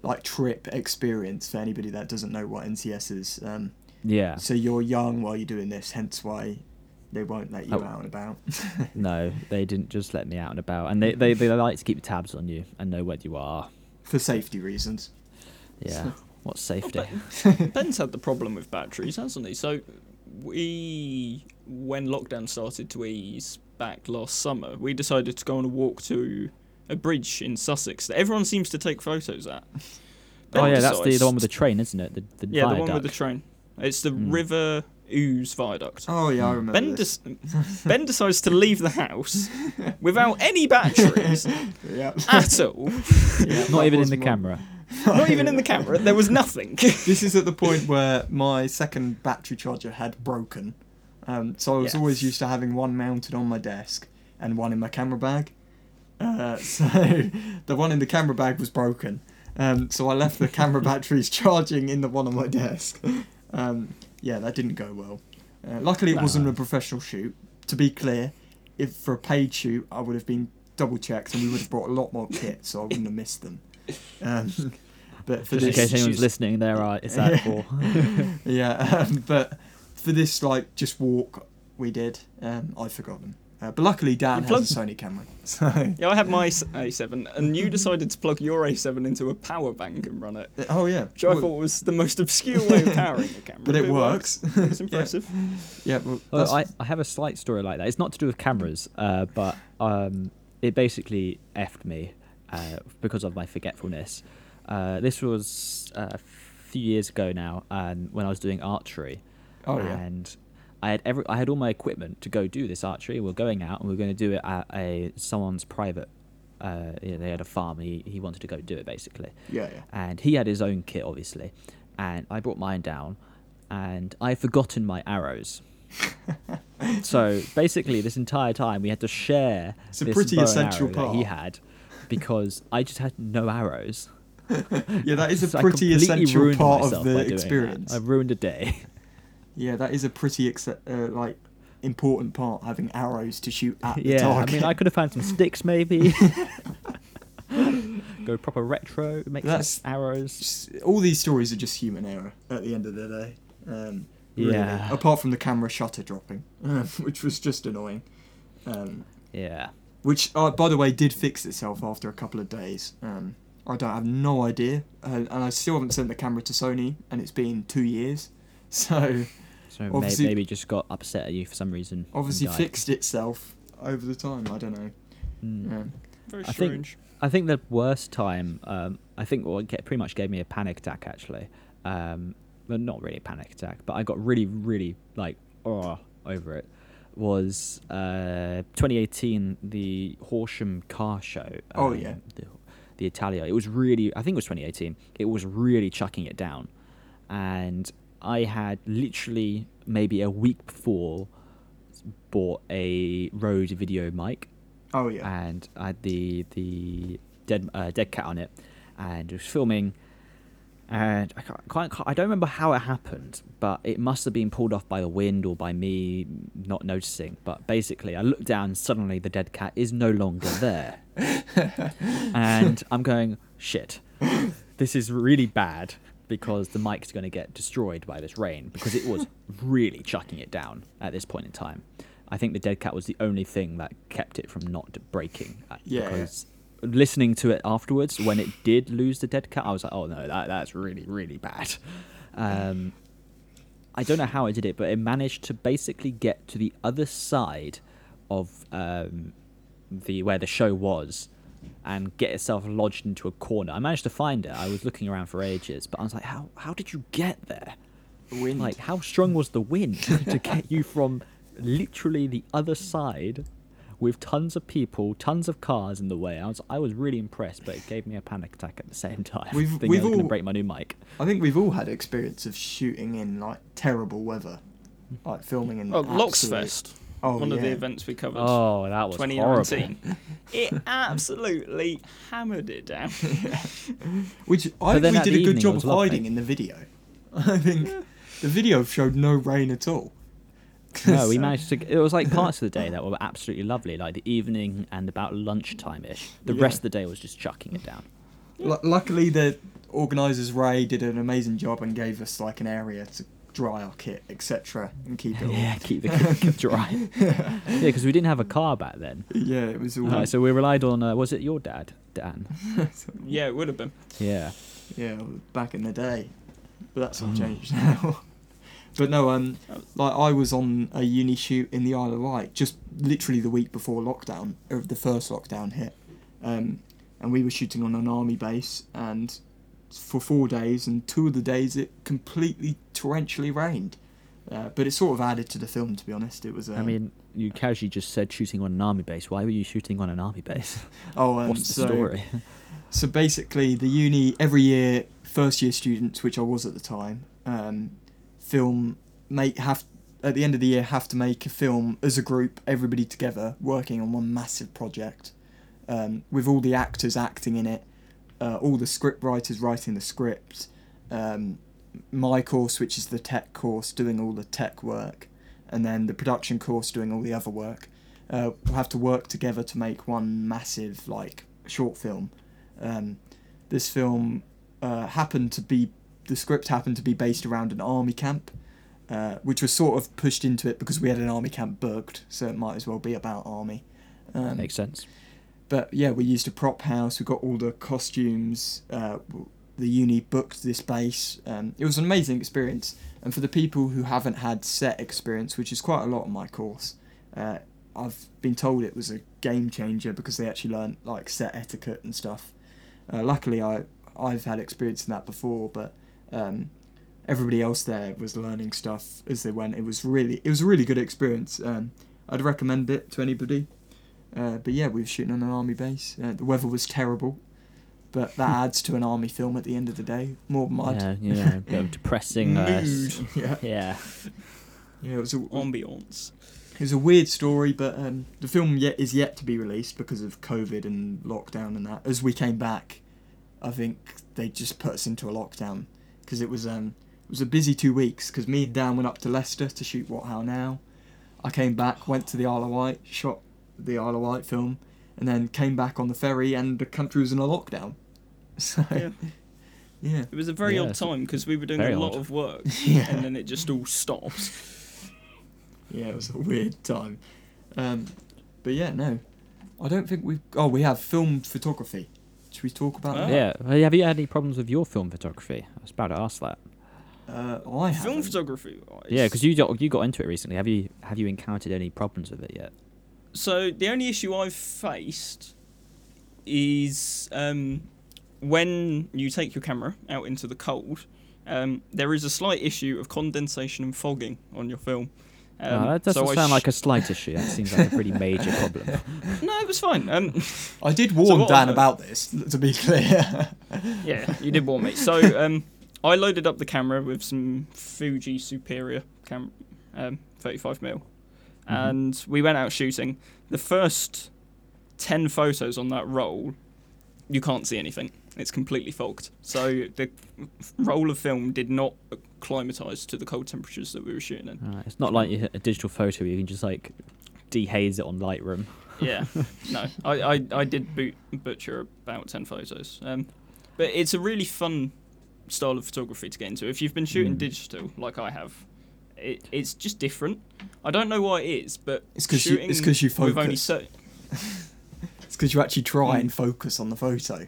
like trip experience for anybody that doesn't know what NCS is. Um, Yeah. so you're young while you're doing this, hence why they won't let you Oh. out and about. No, they didn't just let me out and about, and they, they, they like to keep tabs on you and know where you are. for safety reasons. Yeah. What's safety? Ben's had the problem with batteries, hasn't he? So we, when lockdown started to ease back last summer, we decided to go on a walk to a bridge in Sussex that everyone seems to take photos at. oh yeah, that's the, the one with the train, isn't it? The, the yeah, the one with the train. It's the Mm. River Ouse Viaduct. Oh yeah, I remember. Ben, this. des- ben decides to leave the house without any batteries yeah. at all. Yeah, Not even in the one. camera. Not even in the camera. There was nothing. This is at the point where my second battery charger had broken. Um, so I was Yeah. always used to having one mounted on my desk and one in my camera bag. Uh, so the one in the camera bag was broken. Um, so I left the camera batteries charging in the one on my desk. Um, yeah, that didn't go well. Uh, luckily, it wasn't a professional shoot. To be clear, if for a paid shoot, I would have been double checked and we would have brought a lot more kit, so I wouldn't have missed them. Um, but for Just in this, case anyone's listening, there are. Is that for? yeah, um, but for this like just walk we did, um, I'd forgotten. Uh, but luckily, Dan You has a Sony camera, so Yeah, I had my A7, and you decided to plug your A7 into a power bank and run it, oh yeah, which I Well, thought was the most obscure way of powering a camera. but it works. It's impressive. yeah, well, Well, I, I have a slight story like that. It's not to do with cameras, uh, but um, it basically effed me uh, because of my forgetfulness. Uh, this was uh, a few years ago now, and when I was doing archery, oh yeah, and I had every I had all my equipment to go do this archery. We are going out and we are going to do it at a someone's private. Uh, you know, they had a farm. He he wanted to go do it basically yeah, yeah. and he had his own kit obviously and i brought mine down and i had forgotten my arrows so basically this entire time we had to share It's a this pretty bow essential that he had because i just had no arrows Yeah, that is a So pretty essential part of the experience. i ruined a day Yeah, that is a pretty ex- uh, like important part having arrows to shoot at the yeah i mean i could have found some sticks maybe go proper retro make That's- some arrows Just- all these stories are just human error at the end of the day. Um, really. Yeah. Apart from the camera shutter dropping, which was just annoying. Um, yeah which, uh, by the way, did fix itself after a couple of days. Um, I don't I have no idea, uh, and I still haven't sent the camera to Sony, and it's been two years. So so Obviously- maybe just got upset at you for some reason obviously fixed itself over the time. I don't know. Mm. Um, Very I think- strange. I think the worst time, um, I think what get, pretty much gave me a panic attack actually. Um, well, not really a panic attack, but I got really, really like oh over it. Was uh, 2018 the Horsham Car Show? Oh, um, yeah. the, the Italia. It was really, I think it was 2018. It was really chucking it down, and I had literally maybe a week before bought a Rode video mic oh yeah. and I had the the dead uh, dead cat on it, and it was filming. And I can't, can't, I don't remember how it happened, but it must have been pulled off by the wind or by me not noticing. But basically, I looked down, suddenly the dead cat is no longer there, and I'm going shit. This is really bad because the mic's going to get destroyed by this rain because it was really chucking it down at this point in time. I think the dead cat was the only thing that kept it from not breaking. uh, Yeah, yeah. Because listening to it afterwards, when it did lose the dead cat, I was like, oh no, that that's really really bad. Um, I don't know how I did it, but it managed to basically get to the other side of um, the where the show was and get itself lodged into a corner. I managed to find it. I was looking around for ages, but I was like, how how did you get there? Wind. Like, how strong was the wind to get you from literally the other side with tons of people, tons of cars in the way? I was I was really impressed, but it gave me a panic attack at the same time. We've- thinking we've I was going all- to break my new mic. I think we've all had experience of shooting in like terrible weather, like filming in. Oh, absolute- Locksfest, Oh, one of the events we covered. Oh, that was horrible. 2019. it absolutely hammered it down. Which I But then think we did a good job was of lovely. hiding in the video. I think the video showed no rain at all. No, we managed to. It was like parts of the day that were absolutely lovely, like the evening and about lunchtime ish. The Yeah. rest of the day was just chucking it down. Lu luckily, the organisers Ray did an amazing job and gave us like an area to dry our kit, etc., and keep it. all- Yeah, keep the kit dry. yeah, because we didn't have a car back then. yeah, it was all. Uh, so we relied on. Uh, was it your dad, Dan? Yeah, it would have been. Yeah. Yeah, back in the day, but that's all Oh. changed now. but no, um, like I was on a uni shoot in the Isle of Wight just literally the week before lockdown, or the first lockdown hit, um, and we were shooting on an army base, and for four days, and two of the days it completely torrentially rained. Uh, but it sort of added to the film, to be honest. It was. Um, I mean, you casually just said shooting on an army base. Why were you shooting on an army base? oh, um, What's the so, story? So basically, the uni every year, first year students, which I was at the time, um, film make have at the end of the year have to make a film as a group, everybody together, working on one massive project, um, with all the actors acting in it, uh, all the script writers writing the script, um, my course, which is the tech course, doing all the tech work, and then the production course doing all the other work. Uh, we'll have to work together to make one massive like short film. Um, this film uh, happened to be the script happened to be based around an army camp, uh, which was sort of pushed into it because we had an army camp booked, so it might as well be about army. Um, Makes sense. but yeah, we used a prop house. We got all the costumes. The uni booked this base. Um, it was an amazing experience. And for the people who haven't had set experience, which is quite a lot on my course, uh, I've been told it was a game changer because they actually learned like set etiquette and stuff. Uh, luckily, I I've had experience in that before, but um, everybody else there was learning stuff as they went. It was really it was a really good experience. Um, I'd recommend it to anybody. Uh, but yeah, we were shooting on an army base. Uh, the weather was terrible, but that adds to an army film at the end of the day. More mud. Yeah, you know, a bit of depressing. Uh, Mood. yeah, yeah. yeah. It was a, Ambiance. it was a weird story, but um, the film yet is yet to be released because of COVID and lockdown and that. As we came back, I think they just put us into a lockdown because it was um it was a busy two weeks because me and Dan went up to Leicester to shoot What How Now. I came back, went to the Isle of Wight, shot the Isle of Wight film, and then came back on the ferry, and the country was in a lockdown. So Yeah. yeah, It was a very Yeah, odd time because we were doing a lot odd. of work Yeah. and then it just all stopped. yeah, it was a weird time. Um, but yeah, no, I don't think we've. Oh, we have film photography. Should we talk about Ah. that? Yeah. Have you had any problems with your film photography? I was about to ask that. Uh, I Film haven't. photography. wise- Yeah, because you got you got into it recently. Have you have you encountered any problems with it yet? So the only issue I've faced is um, when you take your camera out into the cold, um, there is a slight issue of condensation and fogging on your film. Um, oh, that doesn't so sound sh- like a slight issue. That seems like a pretty major problem. No, it was fine. Um, I did warn what Dan I- about this, to be clear. yeah, you did warn me. So um, I loaded up the camera with some Fuji Superia cam, um, 35mm, and we went out shooting. The first ten photos on that roll, you can't see anything. It's completely fogged. So the roll of film did not acclimatise to the cold temperatures that we were shooting in. Uh, it's not like you hit a digital photo where you can just like dehaze it on Lightroom. Yeah, no, I, I, I did boot, butcher about 10 photos. Um, but it's a really fun style of photography to get into. If you've been shooting Mm. digital, like I have, it, it's just different. I don't know why it is, but It's 'cause you- shooting it's 'cause you with only focus. it's because you actually try Mm. and focus on the photo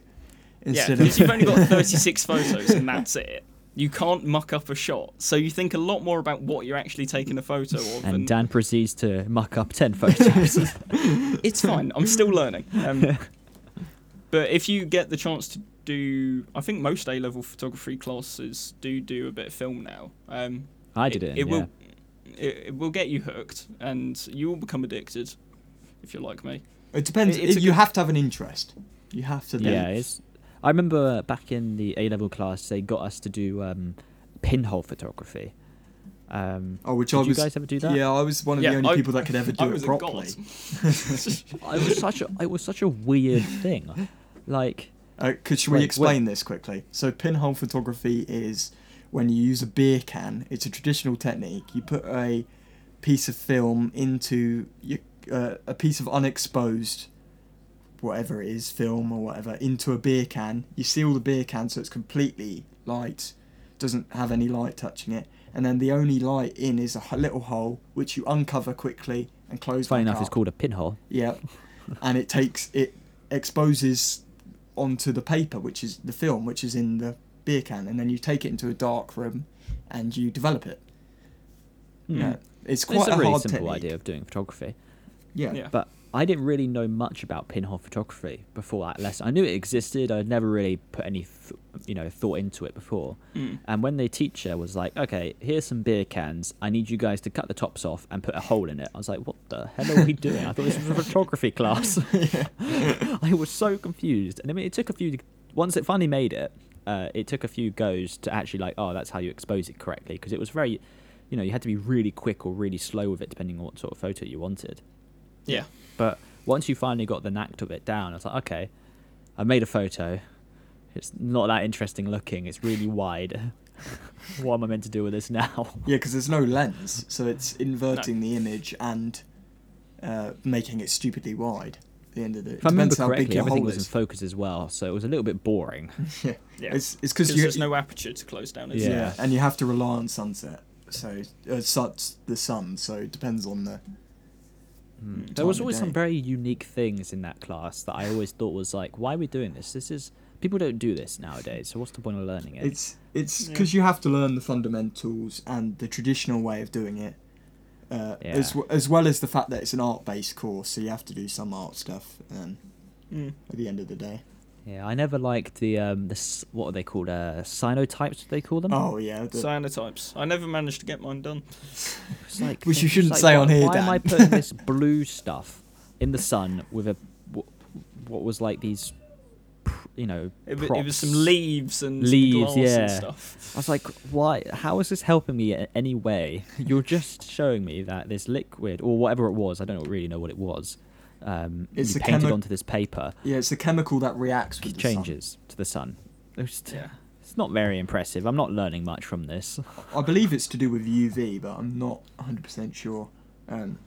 yeah, instead because of. you've only got 36 photos and that's it. You can't muck up a shot, so you think a lot more about what you're actually taking a photo of. And Dan proceeds to muck up 10 photos. it's fine. I'm still learning. Um, but if you get the chance to do, I think most A level photography classes do do a bit of film now. Um, I did it. It, yeah. will. It, it will get you hooked, and you will become addicted. If you're like me. It depends. It's you good- have to have an interest. You have to. Yeah, it's. I remember back in the A level class, they got us to do um, pinhole photography. Um, Oh, which did I you guys ever do that? Yeah, I was one of Yeah, the only I- people that could ever I do was it a god. properly. it was such a it was such a weird thing. Like Uh, could should we Like, explain this quickly? So pinhole photography is when you use a beer can. It's a traditional technique. You put a piece of film into your, uh, a piece of unexposed whatever it is, film or whatever, into a beer can. You seal the beer can so it's completely light, doesn't have any light touching it, and then the only light in is a little hole which you uncover quickly and close. Funny back enough, it's called a pinhole. Yeah, and it takes it exposes onto the paper, which is the film, which is in the beer can, and then you take it into a dark room, and you develop it. Hmm. Yeah, it's It's quite a a, really hard simple technique. idea of doing photography. Yeah. Yeah. But I didn't really know much about pinhole photography before that lesson. I knew it existed. I'd never really put any, th- you know, thought into it before. Mm. And when the teacher was like, "Okay, here's some beer cans. I need you guys to cut the tops off and put a hole in it," I was like, "What the hell are we doing?" I thought this was a photography class. I was so confused. And I mean, it took a few. Once it finally made it, uh, it took a few goes to actually like, oh, that's how you expose it correctly, because it was very, you know, you had to be really quick or really slow with it depending on what sort of photo you wanted. Yeah. But once you finally got the knack of it down, I was like, okay, I made a photo. It's not that interesting looking. It's really wide. what am I meant to do with this now? Yeah, because there's no lens, so it's inverting the image and uh, making it stupidly wide. At the end of the, it If I remember depends how big correctly, everything hole was in focus as well, so it was a little bit boring. yeah. Yeah. It's it's Because because you there's no aperture to close down. Yeah. yeah, and you have to rely on sunset. So uh, such the sun. So it depends on the. Mm. There was time of always some very unique things in that class that I always thought was like, why are we doing this? This is people don't do this nowadays. So what's the point of learning it? It's it's Yeah. because you have to learn the fundamentals and the traditional way of doing it, uh, as w- as well as the fact that it's an art based course. So you have to do some art stuff. Um, Mm. at the end of the day. Yeah, I never liked the um the what are they called? Uh, cyanotypes? They call them. Oh yeah. The, Cyanotypes. I never managed to get mine done. It's like Which you shouldn't like, say why, on here, Why am I putting this blue stuff in the sun with a what was like these, you know, It, it was some leaves and some Leaves, glass and yeah. stuff. I was like, why? How is this helping me in any way? You're just showing me that this liquid or whatever it was. I don't really know what it was. Um, It's painted chemi- onto this paper. yeah, it's a chemical that reacts with the sun. changes to the sun. It's, Yeah. it's not very impressive. I'm not learning much from this. I believe it's to do with UV, but I'm not 100% sure. Um,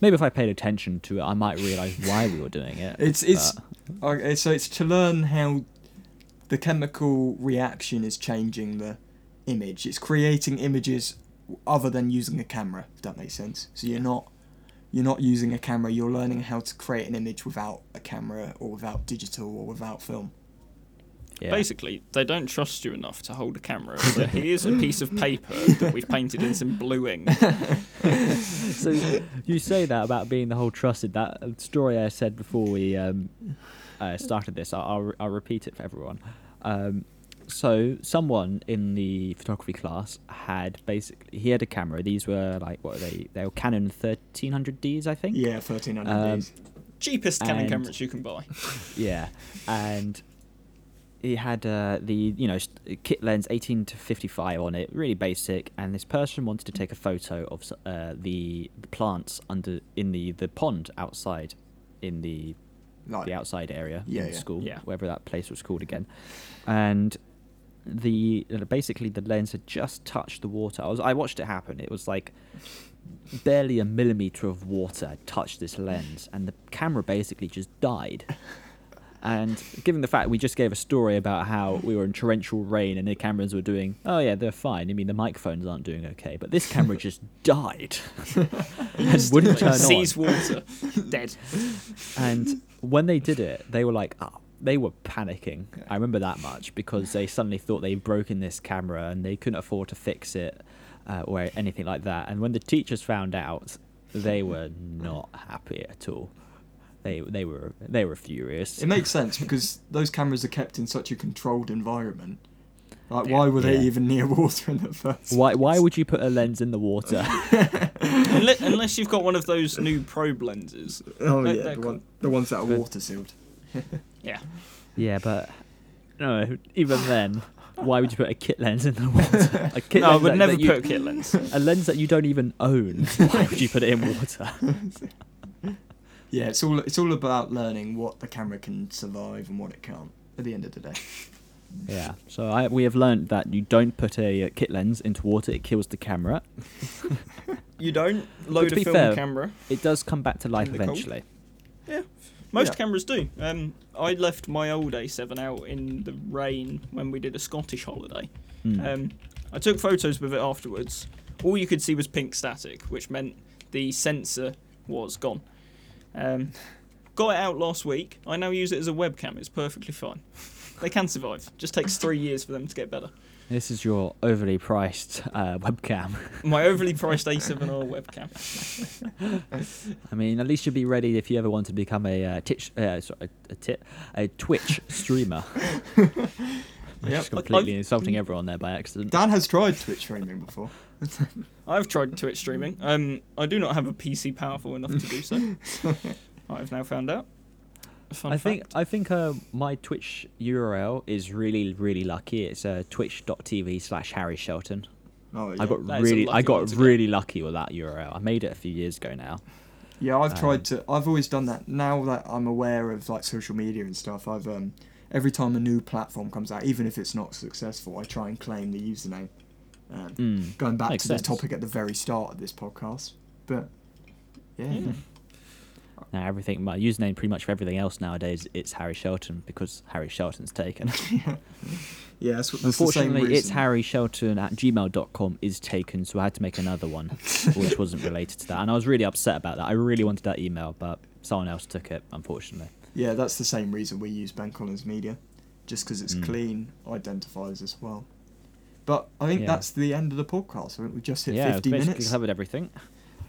Maybe if I paid attention to it, I might realise why we were doing it. it's it's okay, so it's to learn how the chemical reaction is changing the image. It's creating images other than using a camera, if that makes sense. So you're not you're not using a camera. You're learning how to create an image without a camera or without digital or without film. yeah. Basically, they don't trust you enough to hold a camera. So here's a piece of paper that we've painted in some bluing. so you say that about being the whole trusted. That uh, story I said before we um, uh, started this, I'll, I'll, I'll repeat it for everyone. Um, so someone in the photography class had basically he had a camera. These were like what are they? They were Canon 1300Ds, I think. Yeah, 1300 Um, Ds. Cheapest Canon And- cameras you can buy. Yeah, and he had uh, the you know kit lens 18 to 55 on it, really basic. And this person wanted to take a photo of uh, the, the plants under in the the pond outside, in the Like, the outside area Yeah, in yeah. school, Yeah. wherever that place was called again, and the basically the lens had just touched the water. I was I watched it happen. It was like barely a millimeter of water touched this lens, and the camera basically just died. And given the fact we just gave a story about how we were in torrential rain and the cameras were doing, oh yeah, they're fine. I mean, the microphones aren't doing okay, but this camera just died and wouldn't turn on. Sees water. Dead. And when they did it, they were like, oh, they were panicking. I remember that much because they suddenly thought they'd broken this camera and they couldn't afford to fix it uh, or anything like that. And when the teachers found out, they were not happy at all. They they were they were furious. It makes sense because those cameras are kept in such a controlled environment. Like, why were they Yeah. even near water in the first? Why why would you put a lens in the water? unless, unless you've got one of those new probe lenses. Oh They're- yeah, they're the, cool. one, the ones that are water sealed. Yeah. yeah, but no, even then, why would you put a kit lens in the water? A kit No, I lens would that- never that you- put a kit lens. a lens that you don't even own. Why would you put it in water? Yeah, it's all it's all about learning what the camera can survive and what it can't. At the end of the day. Yeah. So I, we have learned that you don't put a uh, kit lens into water; it kills the camera. You don't load to a be film fair- camera. It does come back to life In the cold? eventually. Most Yeah. cameras do. Um, I left my old A7 out in the rain when we did a Scottish holiday. Hmm. Um, I took photos with it afterwards. All you could see was pink static, which meant the sensor was gone. Um, got it out last week. I now use it as a webcam. It's perfectly fine. They can survive. Just takes three years for them to get better. This is your overly priced uh, webcam. My overly priced A7R webcam. I mean, at least you'll be ready if you ever want to become a uh, titch, uh, sorry, a, a, tit, a Twitch streamer. Yep. Just completely insulting everyone there by accident. Dan has tried Twitch streaming before. I've tried Twitch streaming. Um, I do not have a PC powerful enough to do so. I've now found out. A Fun I think. I think uh, my Twitch URL is really really lucky. It's uh, twitch.tv slash Harry Shelton. Oh, yeah. I got That is a really I lucky got to get. really lucky with that URL. I made it a few years ago now. Yeah, I've Um, tried to. I've always done that. Now that I'm aware of like social media and stuff, I've um every time a new platform comes out, even if it's not successful, I try and claim the username. Um, Mm. Going back to sense. the topic at the very start of this podcast, but yeah, Yeah. Now everything my username pretty much for everything else nowadays it's Harry Shelton because Harry Shelton's taken. yeah. That's, what- that's the same Unfortunately, it's. Harry Shelton at gmail.com is taken, so I had to make another one, which wasn't related to that. And I was really upset about that. I really wanted that email, but someone else took it, unfortunately. Yeah, that's the same reason we use Ben Collins Media, just because it's Mm. clean identifiers as well. But I think Yeah. that's the end of the podcast. I think we just hit yeah, 50 basically minutes. covered everything.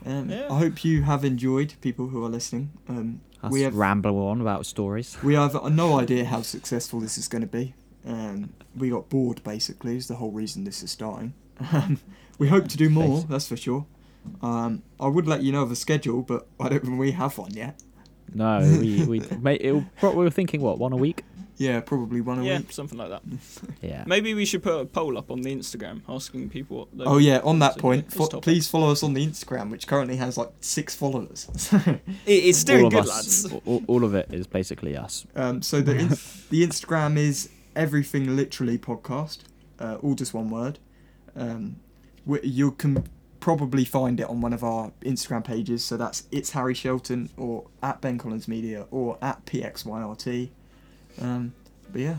Um, Yeah. I hope you have enjoyed, people who are listening. Um, Us we have ramble on about stories. we have no idea how successful this is going to be. Um, we got bored, basically, is the whole reason this is starting. Um, we hope to do more, Basi- that's for sure. Um, I would let you know of a schedule, but I don't think we have one yet. No, we we mate, it, we were thinking what one a week. Yeah, probably one a yeah, week. something like that. Yeah. Maybe we should put a poll up on the Instagram asking people what. they Oh yeah, on that point, fo- please follow us on the Instagram, which currently has like six followers. It, it's doing all of good, us, lads. all, all of it is basically us. um, so the in- the Instagram is everything literally podcast, uh, all just one word. Um, wh- you can probably find it on one of our Instagram pages. So that's it's Harry Shelton or at Ben Collins Media or at PXYRT. Um, but yeah,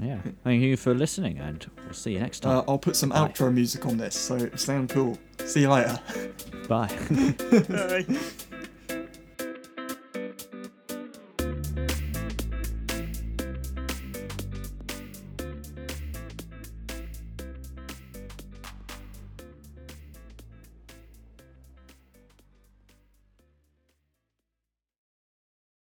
Yeah. Thank you for listening, and we'll see you next uh, time. I'll put some Bye. outro music on this, so stay on cool. See you later. Bye. Bye.